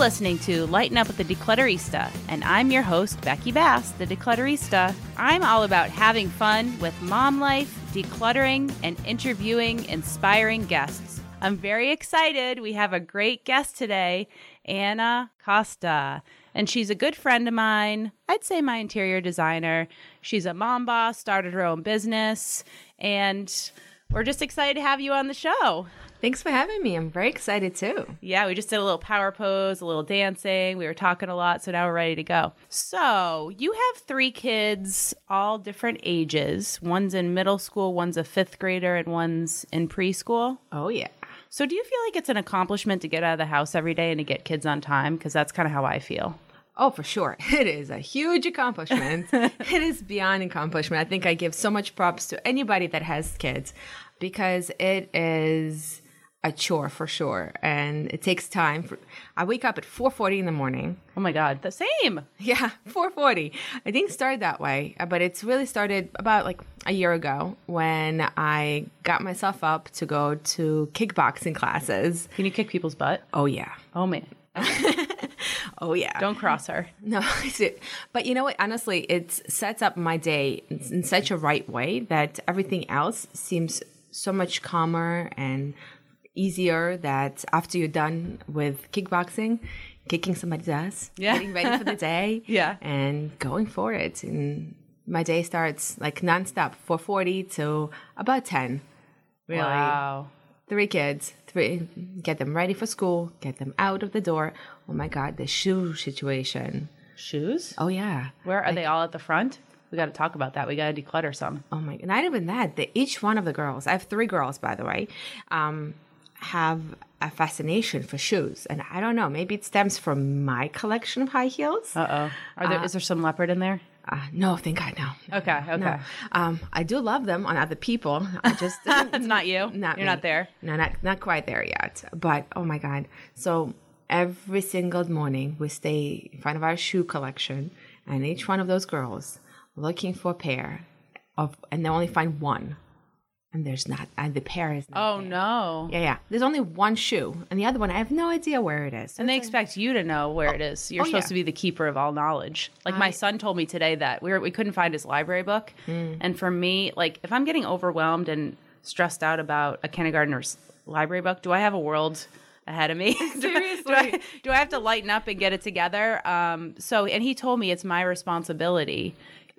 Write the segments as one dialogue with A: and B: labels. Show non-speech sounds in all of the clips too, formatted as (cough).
A: listening to Lighten Up with the Declutterista, and I'm your host, Becky Bass, the Declutterista. I'm all about having fun with mom life, decluttering, and interviewing inspiring guests. I'm very excited. We have a great guest today, Anna Costa, and she's a good friend of mine. I'd say my interior designer. She's a mom boss, started her own business, and we're just excited to have you on the show.
B: Thanks for having me. I'm very excited too.
A: Yeah, we just did a little power pose, a little dancing. We were talking a lot, so now we're ready to go. So, you have three kids, all different ages. One's in middle school, one's a fifth grader, and one's in preschool.
B: Oh, yeah.
A: So, do you feel like it's an accomplishment to get out of the house every day and to get kids on time? Because that's kind of how I feel.
B: Oh, for sure. (laughs) It is a huge accomplishment. (laughs) it is beyond accomplishment. I think I give so much props to anybody that has kids because it is a chore for sure and it takes time for, i wake up at 4.40 in the morning
A: Oh my God, the same. (laughs)
B: yeah 4.40 i didn't start that way uh, but it's really started about like a year ago when i got myself up to go to kickboxing classes
A: Can you kick people's butt?
B: oh yeah
A: Oh man, (laughs)
B: oh yeah
A: don't cross her.
B: No. (laughs) But you know what? Honestly, it sets up my day in such a right way that everything else seems so much calmer and easier. That after you're done with kickboxing, kicking somebody's ass,
A: Yeah.
B: getting ready for the (laughs) day,
A: Yeah.
B: and going for it. And my day starts like nonstop, 4:40 to about 10. Really,
A: Wow.
B: three kids, three, get them ready for school, get them out of the door. Oh my God, the shoe situation.
A: Shoes?
B: Oh yeah.
A: Where are they all at the front? We got to talk about that. We got to declutter some.
B: Oh my! God. Not even that. The, each one of the girls. I have three girls, by the way. Um, have a fascination for shoes, and I don't know. Maybe it stems from my collection of high heels.
A: Uh oh. Are there? Is there some leopard in there?
B: Uh, no, thank God, no.
A: Okay. Okay.
B: No. Um, I do love them on other people. I just (laughs)
A: It's not you.
B: Not
A: You're
B: me.
A: not there.
B: No, not not quite there yet. But oh my god! So every single morning we stay in front of our shoe collection, and each one of those girls looking for a pair of, and they only find one, and there's not, and the pair is. Not
A: Oh
B: there.
A: no.
B: Yeah, yeah. There's only one shoe, and the other one I have no idea where it is.
A: And they expect you to know where it is. You're
B: oh,
A: supposed
B: yeah.
A: to be the keeper of all knowledge. Like my son told me today that we were, we couldn't find his library book,
B: Hmm.
A: and for me, like if I'm getting overwhelmed and stressed out about a kindergartner's library book, do I have a world ahead of me? (laughs) I, do, I, do I have to lighten up and get it together? Um, so, and he told me it's my responsibility.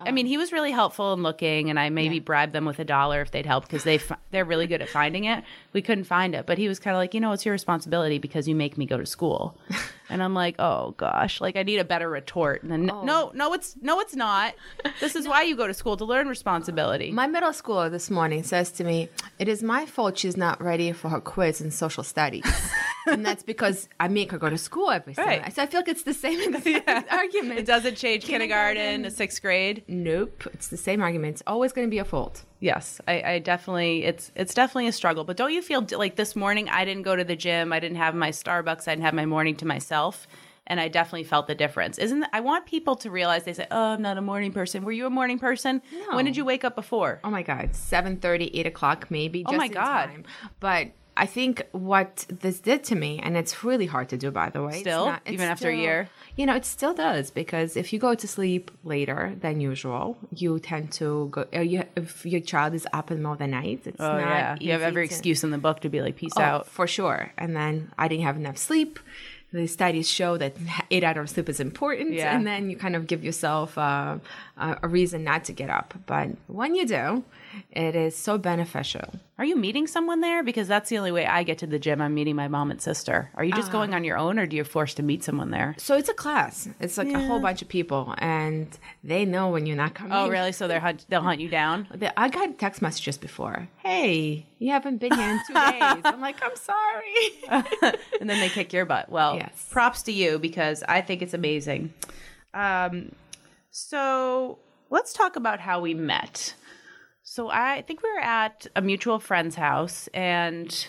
A: I mean, he um, was really helpful in looking, and I maybe bribed them with a dollar if they'd help because they fi- they're really good at finding it. We couldn't find it, but he was kind of like, you know, it's your responsibility because you make me go to school, (laughs) and I'm like, oh gosh, like I need a better retort. And then oh. no, no, it's no, it's not. This is (laughs) why you go to school to learn responsibility.
B: My middle schooler this morning says to me, It is my fault she's not ready for her quiz in social studies. (laughs) and that's because I make her go to school every
A: Right.
B: Sunday. So I feel like it's the same (laughs) exact argument.
A: it doesn't change kindergarten
B: Kindergarten.
A: to sixth grade.
B: Nope. It's the same argument. It's always going to be a fault.
A: Yes, I, I definitely it's it's definitely a struggle. But don't you feel like this morning I didn't go to the gym, I didn't have my Starbucks, I didn't have my morning to myself, and I definitely felt the difference. Isn't I want people to realize they say, "Oh, I'm not a morning person." Were you a morning person?
B: No.
A: When did you wake up before?
B: Oh my God. 7.30, 8 o'clock maybe. Oh just
A: my God.
B: Time. But I think what this did to me, and it's really hard to do, by the way. it's
A: Still?
B: not- it's
A: Even after a year?
B: You know, it still does because if you go to sleep later than usual, you tend to go. uh, You, if your child is up in the middle of the night, it's
A: Oh
B: not
A: yeah, you have every
B: to-
A: excuse in the book to be like, "Peace
B: Oh,
A: out."
B: for sure. And then I didn't have enough sleep. The studies show that eight hours of sleep is important,
A: Yeah.
B: and then you kind of give yourself uh, a reason not to get up. But when you do, it is so beneficial.
A: Are you meeting someone there? Because that's the only way I get to the gym. I'm meeting my mom and sister. Are you just
B: Uh.
A: going on your own, or do you force to meet someone there?
B: So it's a class. It's like a whole bunch of people, and they know when you're not coming.
A: Oh, really? So they're hunt- they'll hunt you down. (laughs)
B: I got text messages before. Hey, you haven't been here in two (laughs) days. I'm like, I'm sorry. (laughs)
A: and then they kick your butt. Well,
B: Yes.
A: props to you because I think it's amazing. Um, so let's talk about how we met. So I think we were at a mutual friend's house, and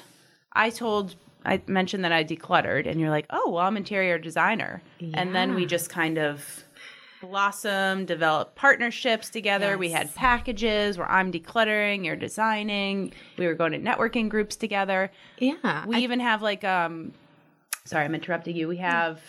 A: I told, I mentioned that I decluttered, and you're like, "Oh, well, I'm interior designer," and then we just kind of blossom, develop partnerships together. We had packages where I'm decluttering, you're designing. We were going to networking groups together.
B: yeah.
A: We
B: I-
A: even have like um sorry, I'm interrupting you. We have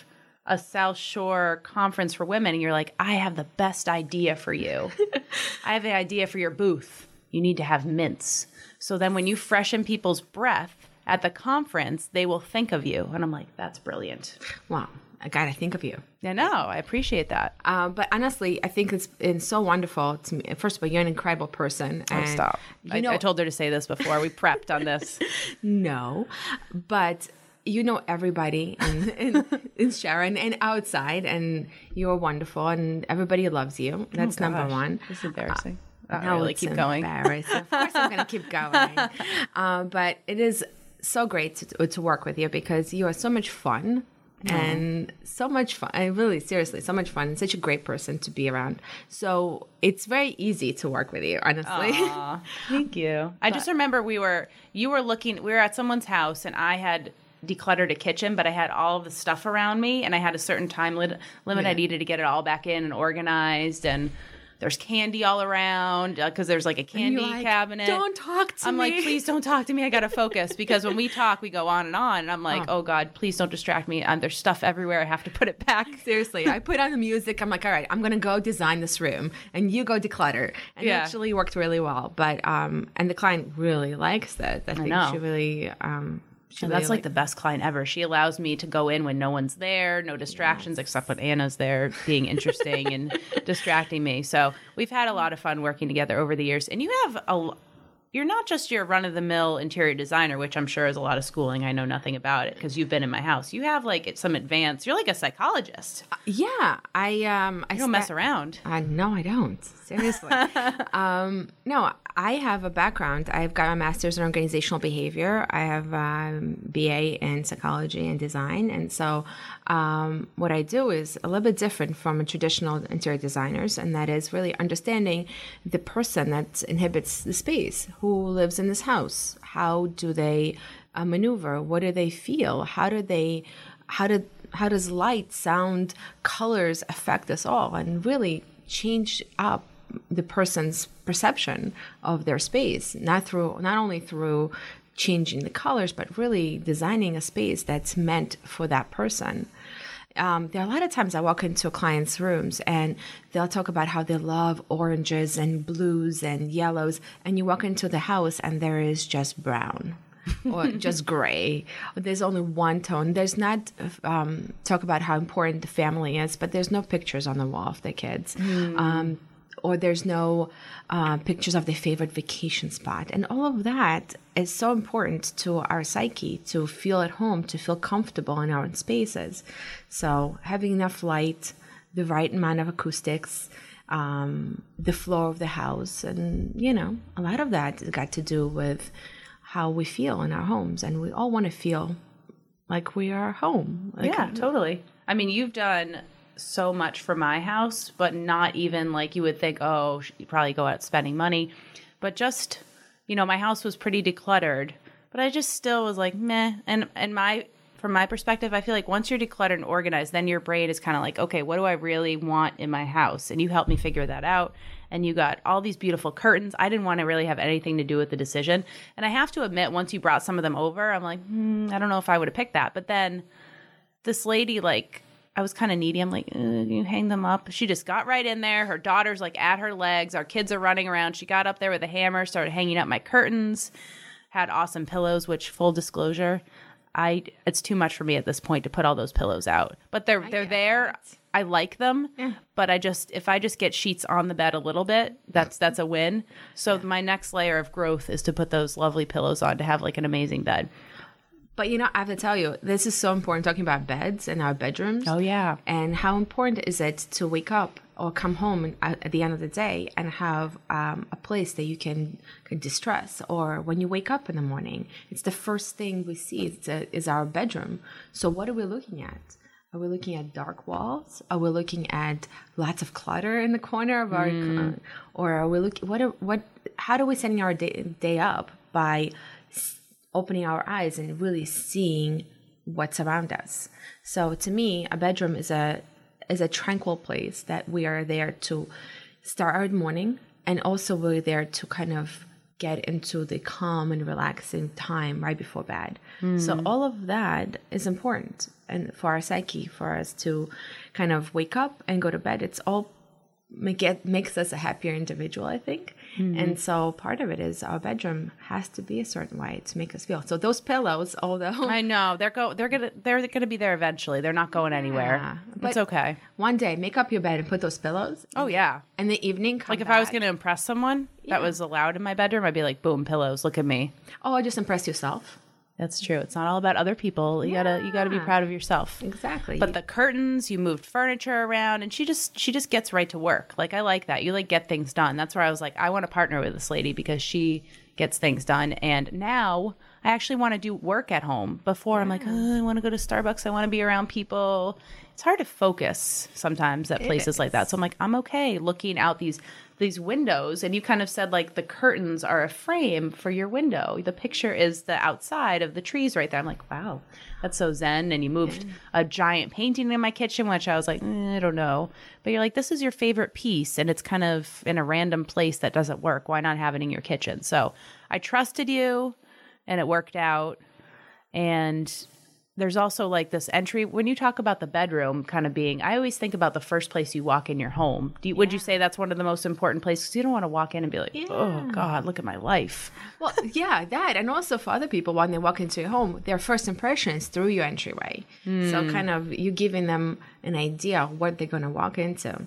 A: a South Shore conference for women and you're like, I have the best idea for you. (laughs) I have the idea for your booth. You need to have mints. So then when you freshen people's breath at the conference, they will think of you. And I'm like, that's brilliant.
B: Wow. I gotta think of you.
A: Yeah, no, I appreciate that.
B: Uh, but honestly, I think it's been so wonderful to me. First of all, you're an incredible person.
A: Oh, stop. I, know, I told her to say this before. We prepped on this. (laughs)
B: no, but you know everybody in, (laughs) in, in, Sharon and outside, and you're wonderful, and everybody loves you. Oh, That's oh number one.
A: This is embarrassing. Uh, no, really keep going.
B: of course, I'm going to keep going. (laughs) Uh, but it is so great to, to work with you because you are so much fun and so much fun. I really, seriously, so much fun and such a great person to be around. So it's very easy to work with you, honestly.
A: Aww, (laughs) thank you. I just remember we were, you were looking, we were at someone's house and I had decluttered a kitchen, but I had all the stuff around me and I had a certain time limit yeah. I needed to get it all back in and organized and there's candy all around because uh, there's like a candy like, cabinet.
B: Don't talk to
A: I'm
B: me.
A: I'm like, please don't talk to me. I gotta focus because when we (laughs) talk, we go on and on. And I'm like, oh, oh God, please don't distract me. And there's stuff everywhere. I have to put it back. (laughs)
B: Seriously, I put on the music. I'm like, all right, I'm gonna go design this room, and you go declutter. And yeah. it actually worked really well. But um, and the client really likes that. I think I she really um
A: she that's like, like, the best client ever. She allows me to go in when no one's there, no distractions yes. except when Anna's there being interesting and (laughs) distracting me. So we've had a lot of fun working together over the years. And you have a you're not just your run of the mill interior designer, which I'm sure is a lot of schooling. I know nothing about it because you've been in my house. You have like some advanced. You're like a psychologist. Uh,
B: yeah, I um
A: I don't mess around.
B: Uh, no, I don't. Seriously. (laughs) um, no, I have a background. I've got a master's in organizational behavior. I have a um, BA in psychology and design, and so um, what I do is a little bit different from traditional interior designers, and that is really understanding the person that inhabits the space, who lives in this house. How do they uh, maneuver? What do they feel? How do they? How do how does light, sound, colors affect us all, and really change up the person's perception of their space, not through not only through changing the colors, but really designing a space that's meant for that person. Um, there are a lot of times I walk into clients' rooms and they'll talk about how they love oranges and blues and yellows, and you walk into the house and there is just brown. or (laughs) just gray. There's only one tone. There's not um, talk about how important the family is, but there's no pictures on the wall of the kids. Mm. Um, or there's no uh, pictures of their favorite vacation spot. And all of that is so important to our psyche to feel at home, to feel comfortable in our own spaces. So having enough light, the right amount of acoustics, um, the floor of the house, and you know, a lot of that got to do with how we feel in our homes, and we all want to feel like we are home. Like,
A: yeah, totally. I mean, you've done so much for my house, but not even like you would think, oh, you probably go out spending money. But just, you know, my house was pretty decluttered, but I just still was like, meh. And and my from my perspective, I feel like once you're decluttered and organized, then your brain is kind of like, okay, what do I really want in my house? And you helped me figure that out. And you got all these beautiful curtains. I didn't want to really have anything to do with the decision. And I have to admit, once you brought some of them over, I'm like, hmm, I don't know if I would have picked that. But then this lady, like, I was kind of needy. I'm like, you hang them up. She just got right in there. Her daughter's like at her legs. Our kids are running around. She got up there with a hammer, started hanging up my curtains. Had awesome pillows, which full disclosure, I it's too much for me at this point to put all those pillows out. But they're I they're there. I like them, yeah. but I just if I just get sheets on the bed a little bit, that's that's a win. So yeah. my next layer of growth is to put those lovely pillows on to have like an amazing bed.
B: But you know, I have to tell you, this is so important talking about beds and our bedrooms.
A: Oh, yeah.
B: And how important is it to wake up or come home at the end of the day and have um, a place that you can, can distress? Or when you wake up in the morning, it's the first thing we see a, is our bedroom. So, what are we looking at? Are we looking at dark walls? Are we looking at lots of clutter in the corner of our, mm. or are we looking? What? Are, what? How do we setting our day, day up by opening our eyes and really seeing what's around us. So to me, a bedroom is a is a tranquil place that we are there to start our morning and also we're there to kind of get into the calm and relaxing time right before bed. So hmm. all of that is important and for our psyche, for us to kind of wake up and go to bed. It's all make it makes us a happier individual, I think. Mm-hmm. And so part of it is our bedroom has to be a certain way to make us feel. So those pillows, although
A: I know they're go they're gonna they're gonna be there eventually. They're not going anywhere.
B: Yeah,
A: it's okay.
B: one day make up your bed and put those pillows.
A: Oh yeah.
B: In the evening,
A: Like if I was gonna impress someone
B: Yeah.
A: that was allowed in my bedroom, I'd be like, boom, pillows. Look at me.
B: oh, just impress yourself.
A: That's true. It's not all about other people. You gotta you gotta be proud of yourself.
B: Exactly.
A: But the curtains, you moved furniture around, and she just she just gets right to work. Like I like that. You like get things done. That's where I was like, I want to partner with this lady because she gets things done. And now I actually want to do work at home. Before I'm like, oh, I want to go to Starbucks. I want to be around people. It's hard to focus sometimes at places like that. So I'm like, I'm okay looking out these these windows and you kind of said like the curtains are a frame for your window. The picture is the outside of the trees right there. I'm like wow that's so zen. And you moved a giant painting in my kitchen which i was like eh, i don't know. But you're like this is your favorite piece and it's kind of in a random place that doesn't work. Why not have it in your kitchen? So i trusted you and it worked out. And there's also like this entry when you talk about the bedroom kind of being i always think about the first place you walk in your home. Do you, would you say that's one of the most important places? You don't want to walk in and be like oh god look at my life.
B: Well, yeah, that, and also for other people when they walk into your home, their first impressions through your entryway. So kind of you giving them an idea of what they're going to walk into.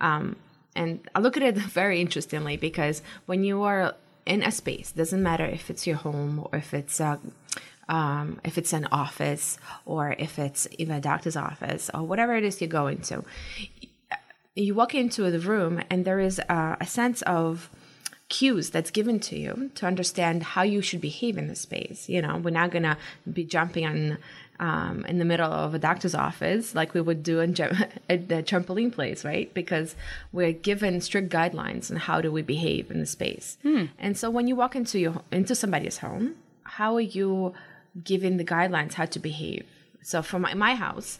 B: Um, and I look at it (laughs) very interestingly because when you are in a space, doesn't matter if it's your home or if it's a um, if it's an office or if it's even a doctor's office or whatever it is you're going to, you walk into the room and there is a, a sense of cues that's given to you to understand how you should behave in the space. You know, we're not gonna be jumping on um, in the middle of a doctor's office like we would do in (laughs) at the trampoline place, right? Because we're given strict guidelines on how do we behave in the space. And so when you walk into your into somebody's home, how are you given the guidelines how to behave? So for my, my house,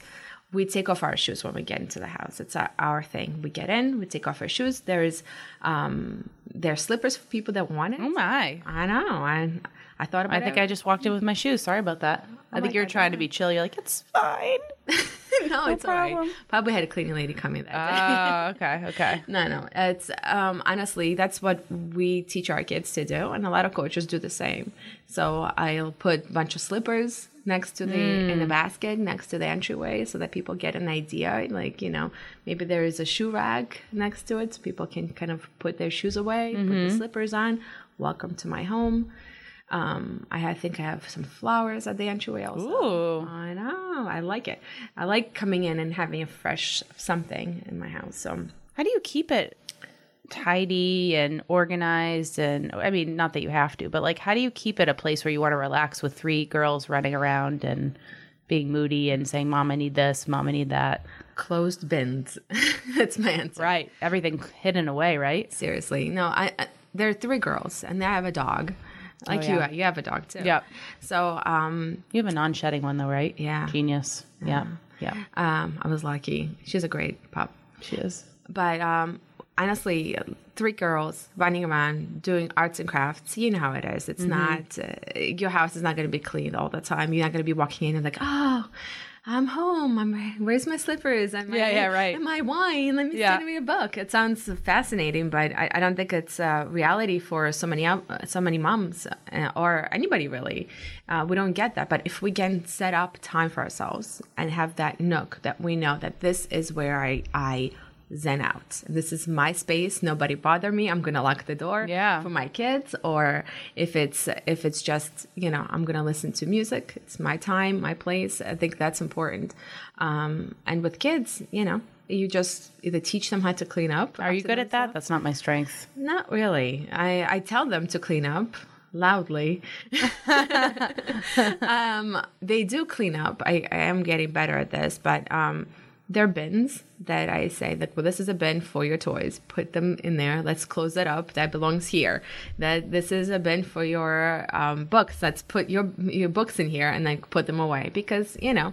B: we take off our shoes when we get into the house. It's our, our thing. We get in, we take off our shoes. There is um there are slippers for people that want it.
A: oh my
B: I know. I I thought about
A: i think
B: it.
A: i just walked in with my shoes sorry about that i think you're
B: God,
A: trying to be chill you're like it's fine (laughs)
B: no, it's all
A: problem.
B: right. Probably had a cleaning lady come in that day.
A: oh okay (laughs) okay
B: No, no. It's um, honestly that's what we teach our kids to do, and a lot of coaches do the same. So I'll put a bunch of slippers next to the in the basket next to the entryway, so that people get an idea. Like you know, maybe there is a shoe rack next to it, so people can kind of put their shoes away, put the slippers on. Welcome to my home. Um, I, I think I have some flowers at the entryway also.
A: Ooh.
B: I know. I like it. I like coming in and having a fresh something in my house. So
A: How do you keep it tidy and organized? And I mean, not that you have to, but like, how do you keep it a place where you want to relax with three girls running around and being moody and saying, Mom, I need this, Mom, I need that?
B: closed bins. (laughs) That's my answer.
A: Right. Everything hidden away, right?
B: Seriously. No, I, I there are three girls and they have a dog. Like
A: Oh, yeah.
B: you, you have a dog too.
A: Yep.
B: So, um,
A: You have a non shedding one, though, right?
B: Yeah.
A: Genius. Yeah. Yeah.
B: um, I was lucky. She's a great pup.
A: She is.
B: But um, honestly, three girls running around doing arts and crafts. You know how it is. It's not uh, your house is not going to be cleaned all the time. You're not going to be walking in and like, oh, I'm home. I'm where's my slippers? Am
A: Yeah,
B: I,
A: yeah, right.
B: And my wine. Let me
A: Yeah.
B: study me a book. It sounds fascinating, but I, I don't think it's a reality for so many uh, so many moms uh, or anybody really. Uh, we don't get that. But if we can set up time for ourselves and have that nook that we know that this is where I I zen out. This is my space. Nobody bother me. I'm gonna lock the door
A: Yeah.
B: for my kids. Or if it's if it's just you know I'm gonna listen to music. It's my time, my place. I think that's important. Um, and with kids, you know, you just either teach them how to clean up.
A: Are you good at that? That's not my strength.
B: Not really. I I tell them to clean up loudly. (laughs) (laughs) um, they do clean up. I, I am getting better at this, but um, they're bins that I say that well, this is a bin for your toys. Put them in there. Let's close it up. That belongs here. That this is a bin for your um, books. Let's put your your books in here and then put them away because you know.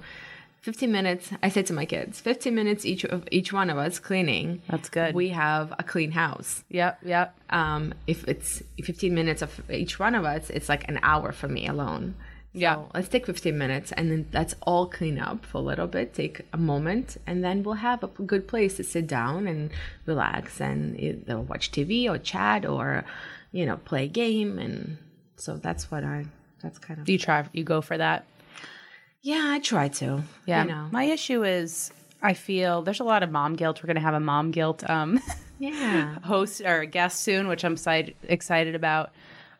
B: 15 minutes. I say to my kids, 15 minutes each of each one of us cleaning.
A: That's good.
B: We have a clean house.
A: Yep, yep.
B: Um, if it's 15 minutes of each one of us, it's like an hour for me alone. So
A: Yeah.
B: let's take 15 minutes and then let's all clean up for a little bit, take a moment, and then we'll have a good place to sit down and relax and either watch TV or chat or, you know, play a game. And so that's what I, that's kind of,
A: Do you try? You go for that?
B: yeah, I try to.
A: Yeah.
B: You know,
A: My issue is I feel there's a lot of mom guilt. We're going to have a mom guilt um,
B: yeah. (laughs)
A: host or guest soon, which I'm side, excited about.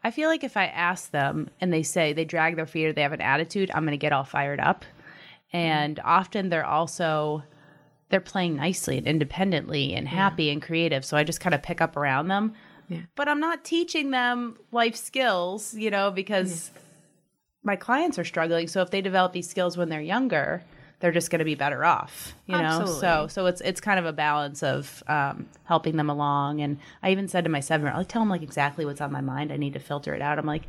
A: I feel like if I ask them and they say they drag their feet or they have an attitude, I'm going to get all fired up. And often they're also they're playing nicely and independently and happy and creative. So I just kind of pick up around them.
B: Yeah.
A: But I'm not teaching them life skills, you know, because my clients are struggling. So if they develop these skills when they're younger, they're just going to be better off, you know.
B: Absolutely.
A: So so it's it's kind of a balance of um, helping them along. And I even said to my seven year old, I tell them like exactly what's on my mind. I need to filter it out. I'm like,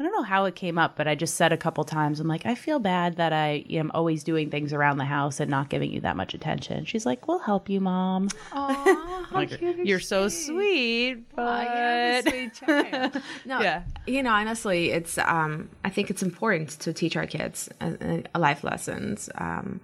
A: I don't know how it came up, but I just said a couple times, I'm like, I feel bad that I am always doing things around the house and not giving you that much attention. She's like, We'll help you, mom.
B: Aw, how (laughs)
A: Like,
B: cute is
A: You're so sweet, but
B: I am a sweet child. (laughs) No,
A: Yeah.
B: you know, honestly, it's. Um, I think it's important to teach our kids uh, uh, life lessons. Um,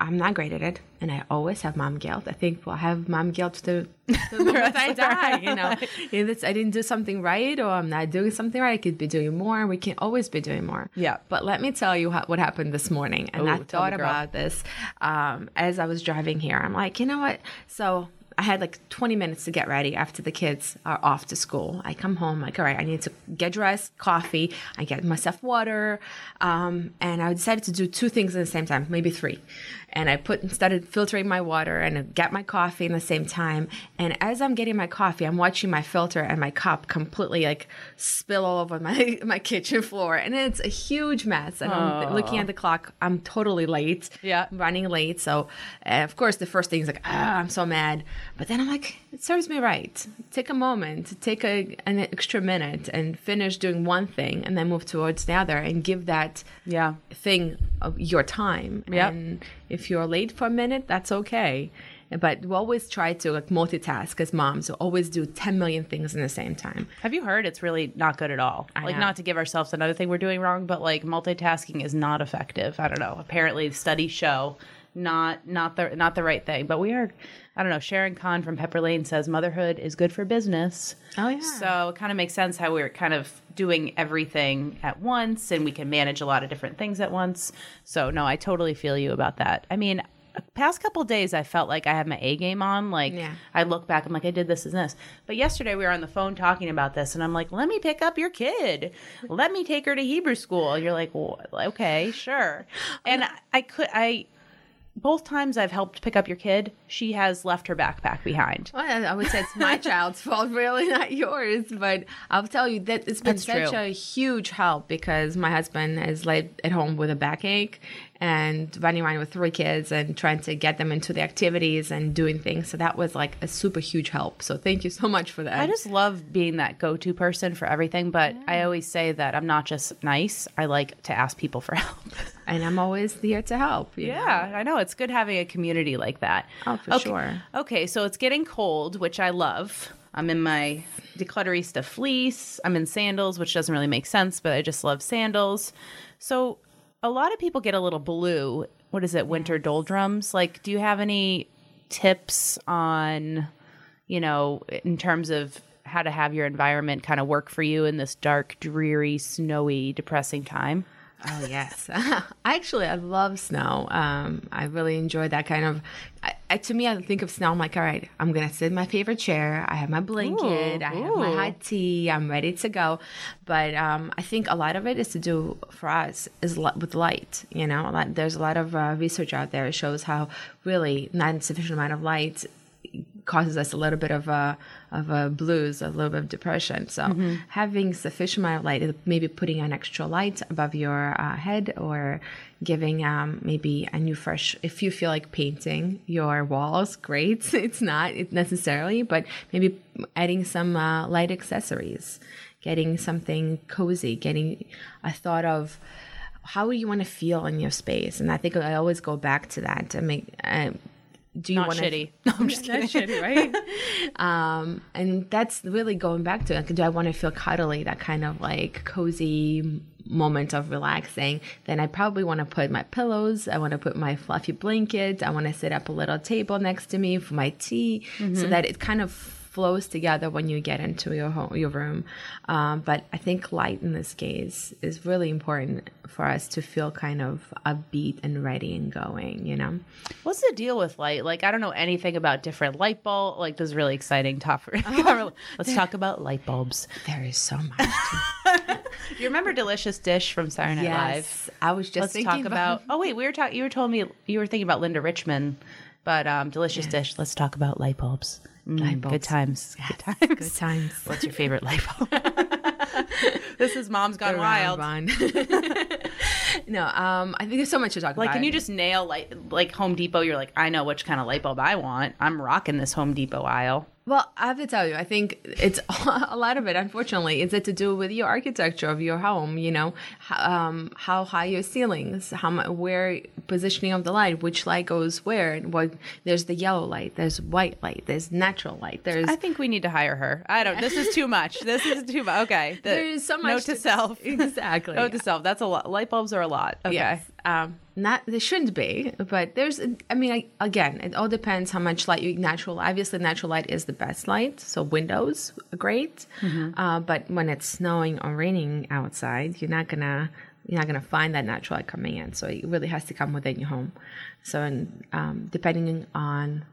B: I'm not great at it, and I always have mom guilt. I think we'll have mom guilt to the (laughs) moment I die. You know, if I didn't do something right, or I'm not doing something right. I could be doing more. We can always be doing more.
A: Yeah.
B: But let me tell you how, what happened this morning, and I
A: Ooh, me,
B: thought about this um, as I was driving here. I'm like, you know what? So I had like 20 minutes to get ready after the kids are off to school. I come home, like, all right, I need to get dressed, coffee, I get myself water. Um, and I decided to do two things at the same time, maybe three. And I put started filtering my water and I get my coffee in the same time. And as I'm getting my coffee, I'm watching my filter and my cup completely like spill all over my, (laughs) my kitchen floor. And it's a huge mess. And I'm looking at the clock, I'm totally late
A: Yeah.
B: running late. So, uh, of course, the first thing is like, ah, I'm so mad. But then I'm like, it serves me right. Take a moment, take a, an extra minute and finish doing one thing and then move towards the other and give that
A: Yeah.
B: thing your time.
A: Yep.
B: And if you're late for a minute, that's okay. But we always try to like multitask as moms. We always do 10 million things in the same time.
A: Have you heard it's really not good at all? like,
B: know.
A: not to give ourselves another thing we're doing wrong, but like multitasking is not effective. I don't know. Apparently, studies show not not the not the right thing. But we are, I don't know. Sharon Kahn from Pepper Lane says motherhood is good for business.
B: Oh, yeah.
A: So it kind of makes sense how we're kind of doing everything at once, and we can manage a lot of different things at once. So no, I totally feel you about that. I mean. Past couple days, I felt like I have my A game on. Like
B: Yeah.
A: I look back, I'm like, I did this and this. But yesterday we were on the phone talking about this, and I'm like, let me pick up your kid. Let me take her to Hebrew school. And you're like, well, okay, sure. And um, I, I could, I, both times I've helped pick up your kid, she has left her backpack behind.
B: Well, I I would say it's my (laughs) child's fault, really, not yours. But I'll tell you that it's been
A: That's
B: such
A: true.
B: a huge help because my husband is laid at home with a backache and running around with three kids and trying to get them into the activities and doing things. So that was like a super huge help. So thank you so much for that.
A: I just love being that go to person for everything, but I always say that I'm not just nice, I like to ask people for (laughs) help.
B: and I'm always here to help. you know?
A: Yeah, I know. It's good having a community like that.
B: Oh, for
A: okay.
B: sure.
A: Okay, so it's getting cold, which I love. I'm in my Declutterista fleece. I'm in sandals, which doesn't really make sense, but I just love sandals. So a lot of people get a little blue. What is it? Winter doldrums. Like, do you have any tips on, you know, in terms of how to have your environment kind of work for you in this dark, dreary, snowy, depressing time?
B: Oh yes, (laughs) actually, I love snow. Um, I really enjoy that kind of. I, I, to me, I think of snow. I'm like, all right, I'm gonna sit in my favorite chair. I have my blanket.
A: Ooh,
B: I have my hot tea. I'm ready to go. But um, I think a lot of it is to do for us is with light. You know, a lot, there's a lot of uh, research out there that shows how really not sufficient amount of light causes us a little bit of a of a blues, a little bit of depression. So having sufficient amount of light, maybe putting an extra light above your uh, head, or giving um, maybe a new fresh. If you feel like painting your walls, great. (laughs) It's not necessarily, but maybe adding some uh, light accessories, getting something cozy, getting a thought of how you want to feel in your space? And I think I always go back to that to make. Uh,
A: do you
B: Not
A: want
B: shitty. (laughs)
A: No, I'm just kidding.
B: shitty, right? (laughs) um, and that's really going back to like, do I want to feel cuddly, that kind of like cozy moment of relaxing? Then I probably want to put my pillows. I want to put my fluffy blanket. I want to set up a little table next to me for my tea, so that it kind of flows together when you get into your home, your room. Um, but I think light in this case is really important for us to feel kind of upbeat and ready and going. You know.
A: What's the deal with light? Like, I don't know anything about different light bulb. Like, this is really exciting topic. (laughs) (laughs) Let's talk about light bulbs.
B: There is so much. (laughs)
A: You remember Delicious Dish from Saturday Night Live?
B: Yes, I was just
A: Let's talk about. Oh wait, we were talking. You were told me you were thinking about Linda Richman, but um, Delicious Dish. Let's talk about light bulbs. Mm,
B: Light bulbs.
A: Good times. Good times.
B: good times. (laughs)
A: What's your favorite light bulb? (laughs) this is Mom's Gone Wild. (laughs)
B: no, um, I think there's so much to talk
A: Like,
B: about.
A: Like, can you just nail like like Home Depot? You're like, I know which kind of light bulb I want. I'm rocking this Home Depot aisle.
B: Well, I have to tell you, I think it's (laughs) a lot of it. Unfortunately, is it to do with your architecture of your home? You know, um, how high your ceilings, how where positioning of the light, which light goes where. and What there's the yellow light, there's white light, there's natural light, there's
A: I think we need to hire her. I don't. This is too much. This is too much. Okay. (laughs) The-
B: there's so much
A: Note to self. (laughs)
B: Exactly.
A: Note to self. That's a lot. Light bulbs are a lot. Okay.
B: Yes. Um, not they shouldn't be, but there's. I mean, I, again, it all depends how much light you natural. Obviously, natural light is the best light. So windows are great, uh, but when it's snowing or raining outside, you're not gonna you're not gonna find that natural light coming in. So it really has to come within your home. So, and, um, depending on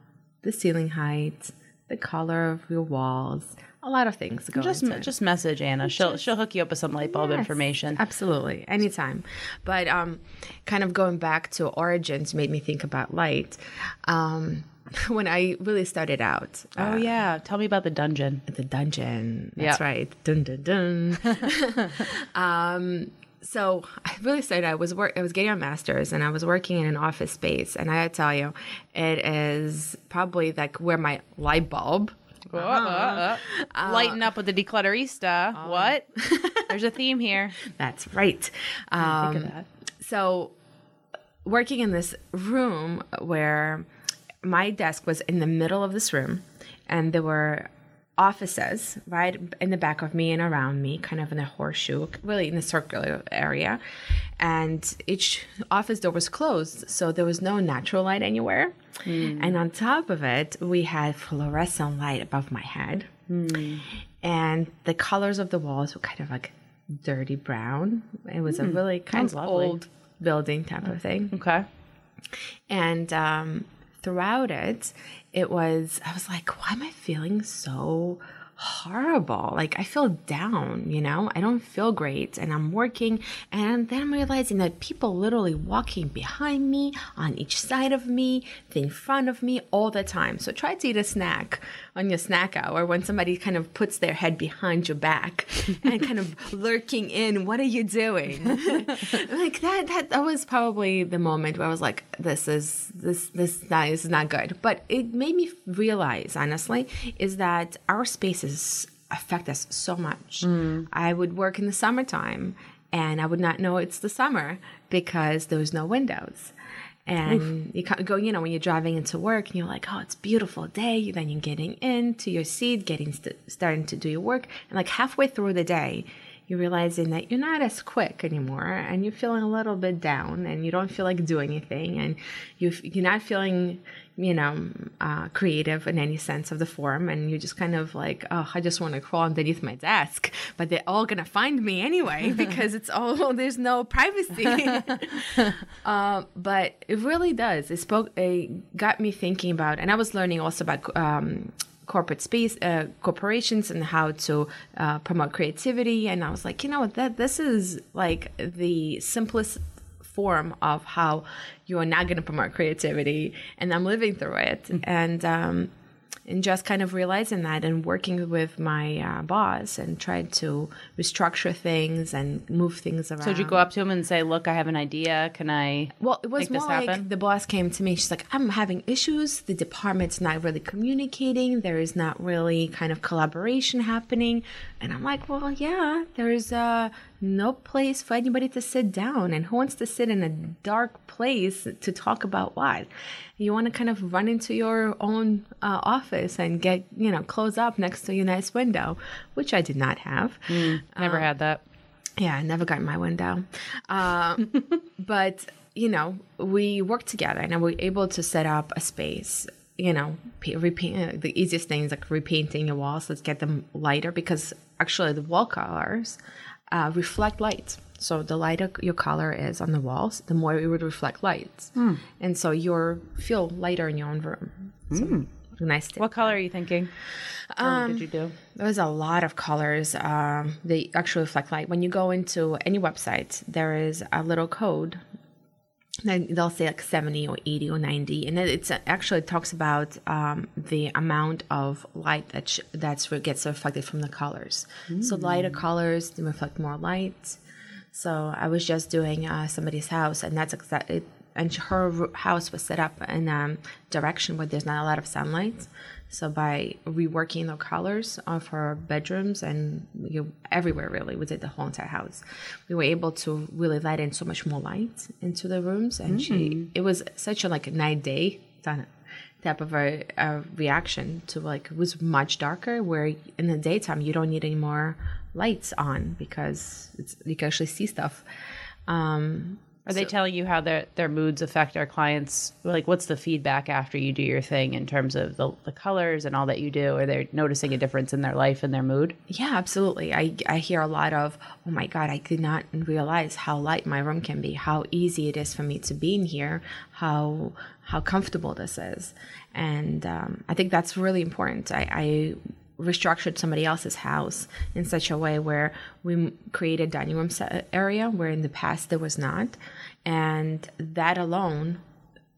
B: the ceiling height, the color of your walls, a lot of things go
A: Just
B: it.
A: just message Anna. She'll she'll hook you up with some light bulb
B: Yes,
A: information.
B: Absolutely, anytime. But um, kind of going back to origins made me think about light. Um, (laughs) when I really started out,
A: Oh yeah. Tell me about the dungeon.
B: the dungeon. That's
A: Yeah.
B: right. Dun dun dun. (laughs) um, so I really started. I was work. I was getting a master's, and I was working in an office space. And I tell you, it is probably like where my light bulb.
A: Uh, uh, uh. Lighten up with the declutterista. what? (laughs) There's a theme here.
B: That's right. Um,
A: Think of that.
B: so working in this room where my desk was in the middle of this room and there were offices right in the back of me and around me kind of in a horseshoe really in a circular area. And each office door was closed so there was no natural light anywhere. Hmm. And on top of it we had fluorescent light above my head. Hmm. And the colors of the walls were kind of like dirty brown. It was a hmm. really kind
A: Sounds
B: of
A: lovely.
B: old building type of thing.
A: Okay.
B: and um, throughout it, it was, I was like, why am I feeling so horrible? Like, I feel down, you know? I don't feel great. And I'm working. And then I'm realizing that people literally walking behind me, on each side of me, in front of me all the time. So try to eat a snack on your snack hour when somebody kind of puts their head behind your back and (laughs) kind of lurking in, what are you doing? (laughs) like that, that that was probably the moment where I was like, this is this this this is not good. But it made me realize, honestly, is that our affect us so much. Mm. I would work in the summertime and I would not know it's the summer because there was no windows. And you ca- go, you know, when you're driving into work and you're like, oh, it's a beautiful day. Then you're getting into your seat, getting st- starting to do your work. And like halfway through the day, you're realizing that you're not as quick anymore and you're feeling a little bit down and you don't feel like doing anything and you you're not feeling you know uh, creative in any sense of the form and you're just kind of like oh i just want to crawl underneath my desk. But they're all gonna find me anyway (laughs) because it's all (laughs) there's no privacy. (laughs) Uh, but it really does. It spoke it got me thinking about and i was learning also about um, corporate space uh, corporations and how to uh, promote creativity. And i was like you know what that this is like the simplest form of how you are not going to promote creativity. And i'm living through it. And um, and just kind of realizing that and working with my uh, boss and tried to restructure things and move things around
A: So did you go up to him and say, "Look, I have an idea. Can I?"
B: well, it was more like the boss came to me. She's like, "I'm having issues. The department's not really communicating. There is not really kind of collaboration happening." And I'm like, "Well, yeah, there's uh, no place for anybody to sit down. And who wants to sit in a dark place to talk about what? You want to kind of run into your own uh, office and get, you know, close up next to your nice window, which I did not have.
A: Never had that.
B: Yeah, I never got my window. Uh, (laughs) but, you know, we worked together and we were able to set up a space. You know, repaint, the easiest thing is like repainting your walls. Let's get them lighter because actually the wall colors uh, reflect light. So the lighter your color is on the walls, the more it would reflect light. And so you feel lighter in your own room. So, Nice. tip.
A: What color are you thinking? Or did you do?
B: There's a lot of colors. Um, they actually reflect light. When you go into any website, there is a little code. And they'll say like 70 or 80 or 90, and then it's actually talks about um, the amount of light that sh- that's what gets reflected from the colors. So lighter colors they reflect more light. So I was just doing uh, somebody's house, and that's exactly. And her house was set up in a direction where there's not a lot of sunlight. So by reworking the colors of her bedrooms and you know, everywhere, really, we did the whole entire house. We were able to really let in so much more light into the rooms, and she. It was such a like night day type of a, a reaction to like it was much darker. Where in the daytime you don't need any more lights on because it's you can actually see stuff. Um,
A: Are they telling you how their their moods affect our clients? Like, what's the feedback after you do your thing in terms of the, the colors and all that you do? Are they noticing a difference in their life and their mood?
B: Yeah, absolutely. I, I hear a lot of, oh my God, I did not realize how light my room can be, how easy it is for me to be in here, how how comfortable this is. And um, I think that's really important. I, I restructured somebody else's house in such a way where we created dining room area where in the past there was not. And that alone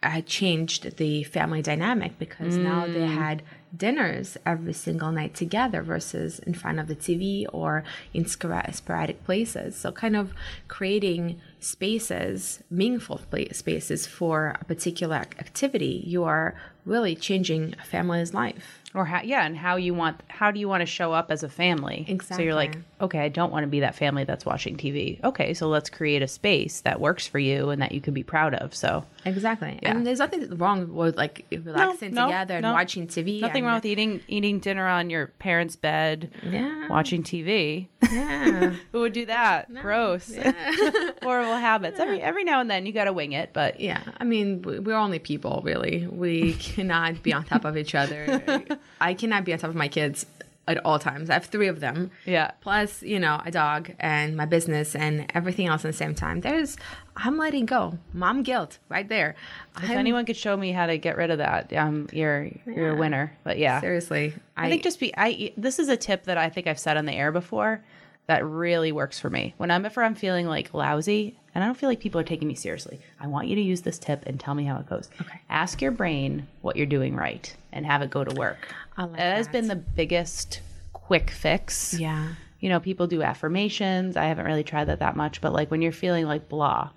B: I changed the family dynamic because now they mm. had dinners every single night together versus in front of the TV or in sporadic places. So, kind of creating spaces, meaningful spaces for a particular activity, you are really changing a family's life.
A: Or how, yeah, and how you want how do you want to show up as a family? So you're like, okay, I don't want to be that family that's watching TV. Okay, so let's create a space that works for you and that you can be proud of. So
B: Exactly. And there's nothing wrong with like relaxing
A: no,
B: together and
A: no.
B: watching TV.
A: nothing
B: and-
A: wrong with eating eating dinner on your parents' bed,
B: Yeah.
A: watching TV.
B: Yeah. (laughs)
A: Who would do that? Gross. (laughs) Horrible habits. Every every now and then you got to wing it, but
B: Yeah, I mean, we- we're only people, really. We (laughs) cannot be on top of each other. (laughs) I cannot be on top of my kids at all times. I have three of them.
A: Yeah.
B: Plus, you know, a dog and my business and everything else at the same time. There's, I'm letting go. Mom guilt right there.
A: if
B: I'm,
A: anyone could show me how to get rid of that, um, you're you're a winner. But yeah,
B: seriously,
A: I think just be I this is a tip that I think I've said on the air before that really works for me. Whenever I'm feeling like lousy and I don't feel like people are taking me seriously, I want you to use this tip and tell me how it goes.
B: Okay.
A: Ask your brain what you're doing right and have it go to work.
B: Like
A: that has been the biggest quick fix.
B: yeah.
A: You know, people do affirmations. I haven't really tried that that much, but like when you're feeling like blah.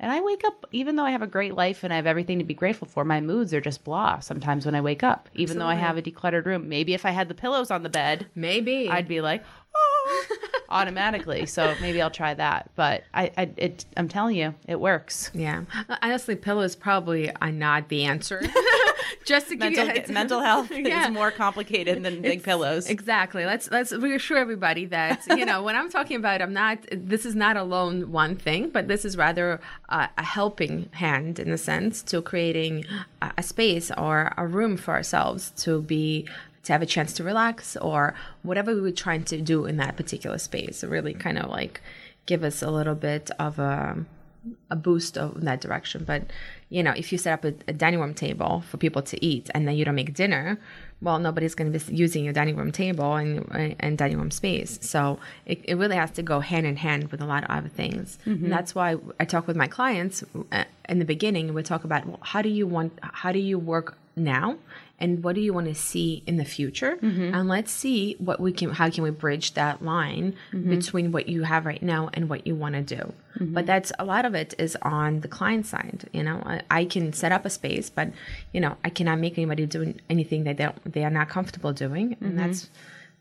A: And I wake up, even though I have a great life and I have everything to be grateful for, my moods are just blah sometimes when I wake up, even though I have a decluttered room. Maybe if I had the pillows on the bed,
B: Maybe.
A: I'd be like, (laughs) automatically. So maybe I'll try that. But I, I it, I'm telling you, it works.
B: yeah. Honestly, pillows probably are not the answer. (laughs) Just to give you a
A: Mental, health
B: Yeah.
A: is more complicated than big pillows.
B: Exactly. Let's let's reassure everybody that you know when I'm talking about, I'm not. This is not alone one thing, but this is rather uh, a helping hand in a sense to creating a, a space or a room for ourselves to be to have a chance to relax or whatever we were trying to do in that particular space. Really, kind of like give us a little bit of a a boost of in that direction. But you know, if you set up a, a dining room table for people to eat and then you don't make dinner, well, nobody's going to be using your dining room table and and dining room space. So it, it really has to go hand in hand with a lot of other things. And that's why I talk with my clients uh, in the beginning. We talk about well, how do you want, how do you work now, and what do you want to see in the future, mm-hmm. and let's see what we can, how can we bridge that line mm-hmm. between what you have right now and what you want to do. Mm-hmm. But that's a lot of it is on the client side. You know, I, I can set up a space, but you know, I cannot make anybody do anything that they don't, they are not comfortable doing, and that's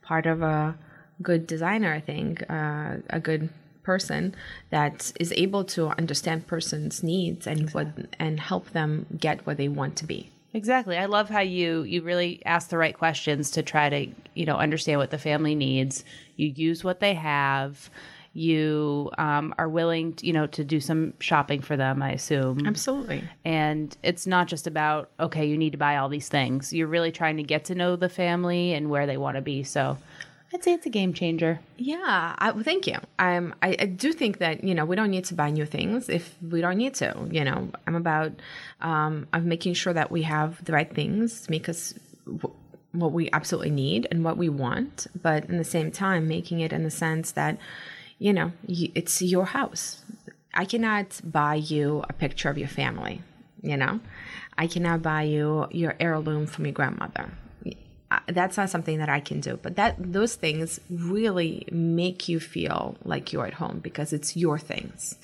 B: part of a good designer. I think uh, a good person that is able to understand person's needs and what and help them get where they want to be.
A: Exactly. I love how you you really ask the right questions to try to, you know, understand what the family needs. You use what they have. You um, are willing, to, you know, to do some shopping for them. I assume
B: Absolutely.
A: and it's not just about okay, you need to buy all these things. You're really trying to get to know the family and where they want to be. So, I'd say it's a game changer.
B: Yeah, I, well, thank you. Um, I, I do think that you know we don't need to buy new things if we don't need to. You know, I'm about um, I'm making sure that we have the right things to make us w- what we absolutely need and what we want, but in the same time making it in the sense that you know it's your house. I cannot buy you a picture of your family. You know, I cannot buy you your heirloom from your grandmother that's not something that I can do. But that those things really make you feel like you're at home because it's your things.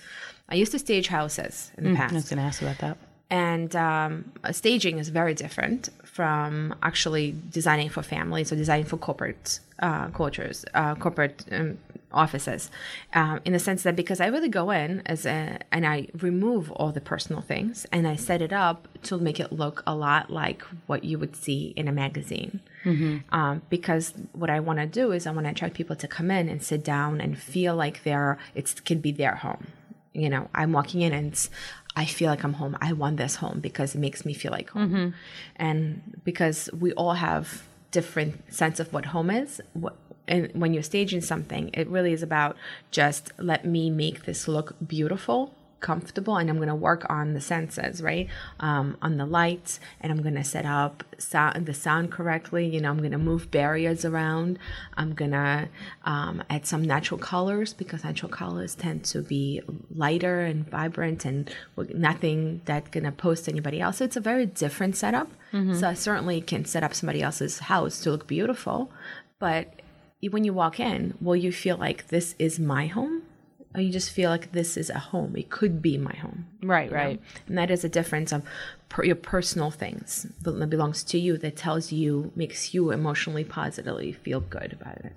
B: I used to stage houses in the past.
A: I was going to ask about that.
B: And um, staging is very different from actually designing for families or designing for corporate uh, cultures, uh, corporate um, offices, um, in the sense that because I really go in as a, and I remove all the personal things and I set it up to make it look a lot like what you would see in a magazine. Mm-hmm. Um, because what I want to do is I want to attract people to come in and sit down and feel like they're it could be their home. You know, I'm walking in and I feel like I'm home. I want this home because it makes me feel like home. Mm-hmm. And because we all have different sense of what home is. What, and when you're staging something, it really is about just let me make this look beautiful comfortable and I'm going to work on the senses, right? Um, on the lights and I'm going to set up sound, the sound correctly. You know, I'm going to move barriers around. I'm going to um, add some natural colors because natural colors tend to be lighter and vibrant and nothing that's going to post anybody else. So it's a very different setup. Mm-hmm. So I certainly can set up somebody else's house to look beautiful, but when you walk in, will you feel like this is my home? or you just feel like this is a home. It could be my home.
A: Right, right.
B: Know? And that is a difference of per, your personal things that belongs to you that tells you, makes you emotionally positively feel good about it.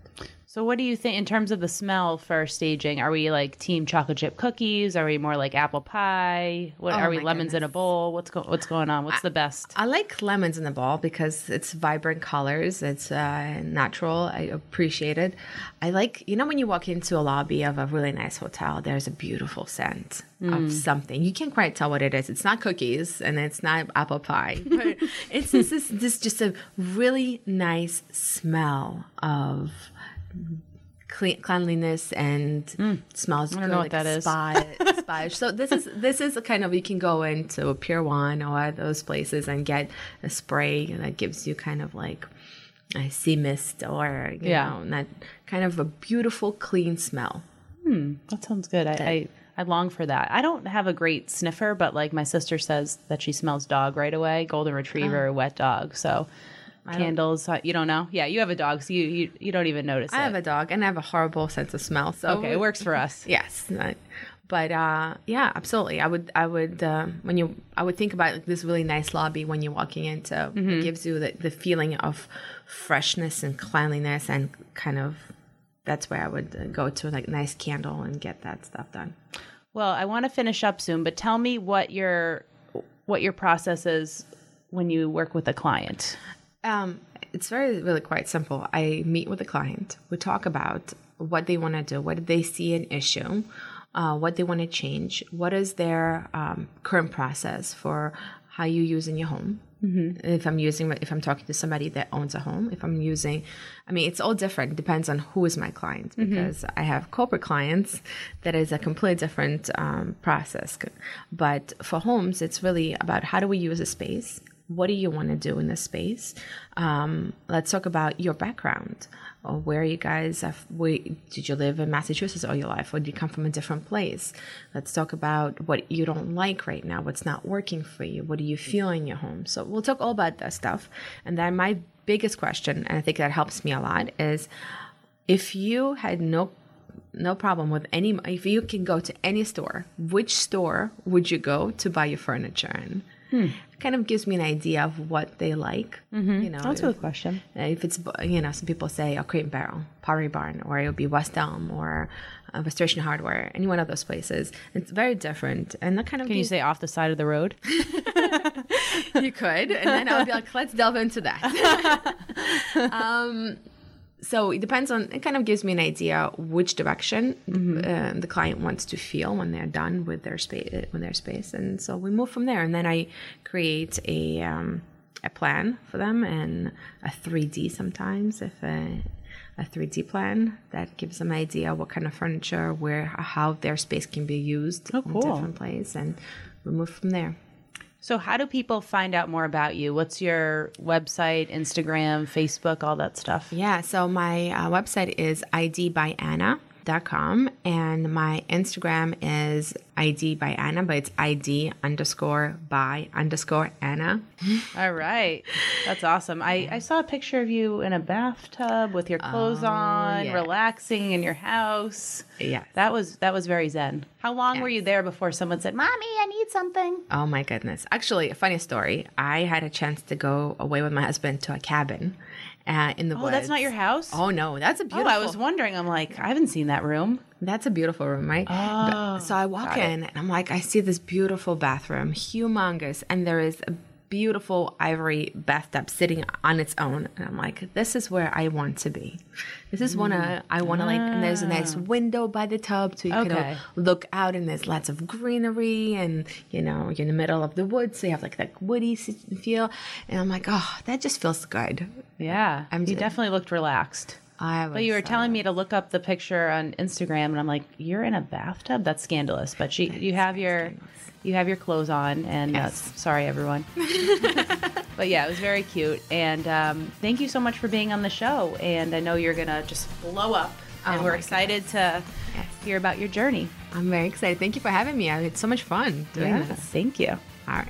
A: So, what do you think in terms of the smell for staging? Are we like team chocolate chip cookies? Are we more like apple pie? What
B: Oh
A: are we lemons in a bowl? What's go- what's going on? What's the best?
B: I like lemons in the bowl because it's vibrant colors. It's uh, natural. I appreciate it. I like, you know, when you walk into a lobby of a really nice hotel, there's a beautiful scent of something. You can't quite tell what it is. It's not cookies and it's not apple pie, (laughs) but it's this, this, this just a really nice smell of clean, cleanliness and smells I
A: don't
B: good,
A: know what
B: like
A: that is.
B: spa, (laughs) spa. So this is this is a kind of you can go into a Pier One or those places and get a spray that gives you kind of like a sea mist or you
A: Yeah.
B: know that kind of a beautiful clean smell.
A: Hmm, That sounds good. I, I I long for that. I don't have a great sniffer, but like my sister says that she smells dog right away, golden retriever,
B: Oh.
A: wet dog. So candles, uh, you don't know? Yeah, you have a dog, so you you, you don't even notice
B: I
A: it.
B: have a dog and I have a horrible sense of smell. So
A: okay, it works for us. (laughs)
B: Yes, but uh, yeah, absolutely. I would, I would, um, when you, I would think about like, this really nice lobby when you're walking into.
A: Mm-hmm.
B: It gives you the, the feeling of freshness and cleanliness, and kind of that's where I would uh, go to like nice candle and get that stuff done.
A: Well, I want to finish up soon, but tell me what your what your process is when you work with a client.
B: Um, it's very, really quite simple. I meet with the client. We talk about what they want to do, what they see an issue, uh, what they want to change, what is their um, current process for how you use in your home. Mm-hmm. If I'm using, if I'm talking to somebody that owns a home, if I'm using, I mean, it's all different. It depends on who is my client because I have corporate clients that is a completely different um, process. But for homes, it's really about how do we use a space? What do you want to do in this space? Um, let's talk about your background. Or where you guys have where, did you live in massachusetts all your life or did you come from a different place? Let's talk about what you don't like right now what's not working for you what do you feel in your home? So we'll talk all about that stuff. And then my biggest question and i think that helps me a lot is if you had no no problem with any if you can go to any store which store would you go to buy your furniture in Kind of gives me an idea of what they like. You know,
A: That's a good question.
B: if it's you know, some people say a Crate and Barrel, Pottery Barn, or it would be West Elm or uh, Restoration Hardware, any one of those places. It's very different, and that kind of
A: Can you say off the side of the road? (laughs)
B: you could, and then I would be like, let's delve into that. (laughs) um, so it depends on. It kind of gives me an idea which direction uh, the client wants to feel when they're done with their space. With their space, and so we move from there. And then I create a um, a plan for them and a 3D sometimes if. Uh, a 3D plan that gives them an idea what kind of furniture, where, how their space can be used
A: Oh,
B: in
A: cool.
B: different places, and we move from there.
A: So, how do people find out more about you? What's your website, Instagram, Facebook, all that stuff?
B: Yeah, so my uh, website is idbyanna.com and my Instagram is ID by Anna, but it's ID underscore by underscore Anna.
A: All right. That's awesome. I, I saw a picture of you in a bathtub with your clothes on,
B: yeah.
A: relaxing in your house.
B: Yeah.
A: That was that was very zen. How long were you there before someone said, "Mommy, I need something"?
B: Oh my goodness. Actually, a funny story. I had a chance to go away with my husband to a cabin uh, in the
A: Oh,
B: woods.
A: Oh, that's not your house?
B: Oh no, that's a beautiful.
A: Oh,
B: beautiful.
A: I was wondering. I'm like, I haven't seen that room.
B: That's a beautiful room, right?
A: Oh,
B: so I walk
A: got it.
B: in and I'm like, I see this beautiful bathroom, humongous, and there is a beautiful ivory bathtub sitting on its own. And I'm like, this is where I want to be. This is one I, I want to like, and there's a nice window by the tub so you can
A: Ah. Okay.
B: uh, look out and there's lots of greenery and, you know, you're in the middle of the woods. So you have like that woody feel. And I'm like, oh, that just feels good.
A: Yeah,
B: I'm
A: you
B: j-
A: definitely looked relaxed.
B: I was,
A: But you were
B: uh,
A: telling me to look up the picture on Instagram, and I'm like, "You're in a bathtub? That's scandalous." But she, you have your, you have your clothes on, and
B: Yes.
A: uh, sorry, everyone. (laughs) but yeah, it was very cute, and um, thank you so much for being on the show. And I know you're gonna just blow up, and
B: Oh
A: we're excited to
B: Yes.
A: hear about your journey.
B: I'm very excited. Thank you for having me. I had so much fun doing
A: Yeah,
B: this.
A: thank you.
B: All right.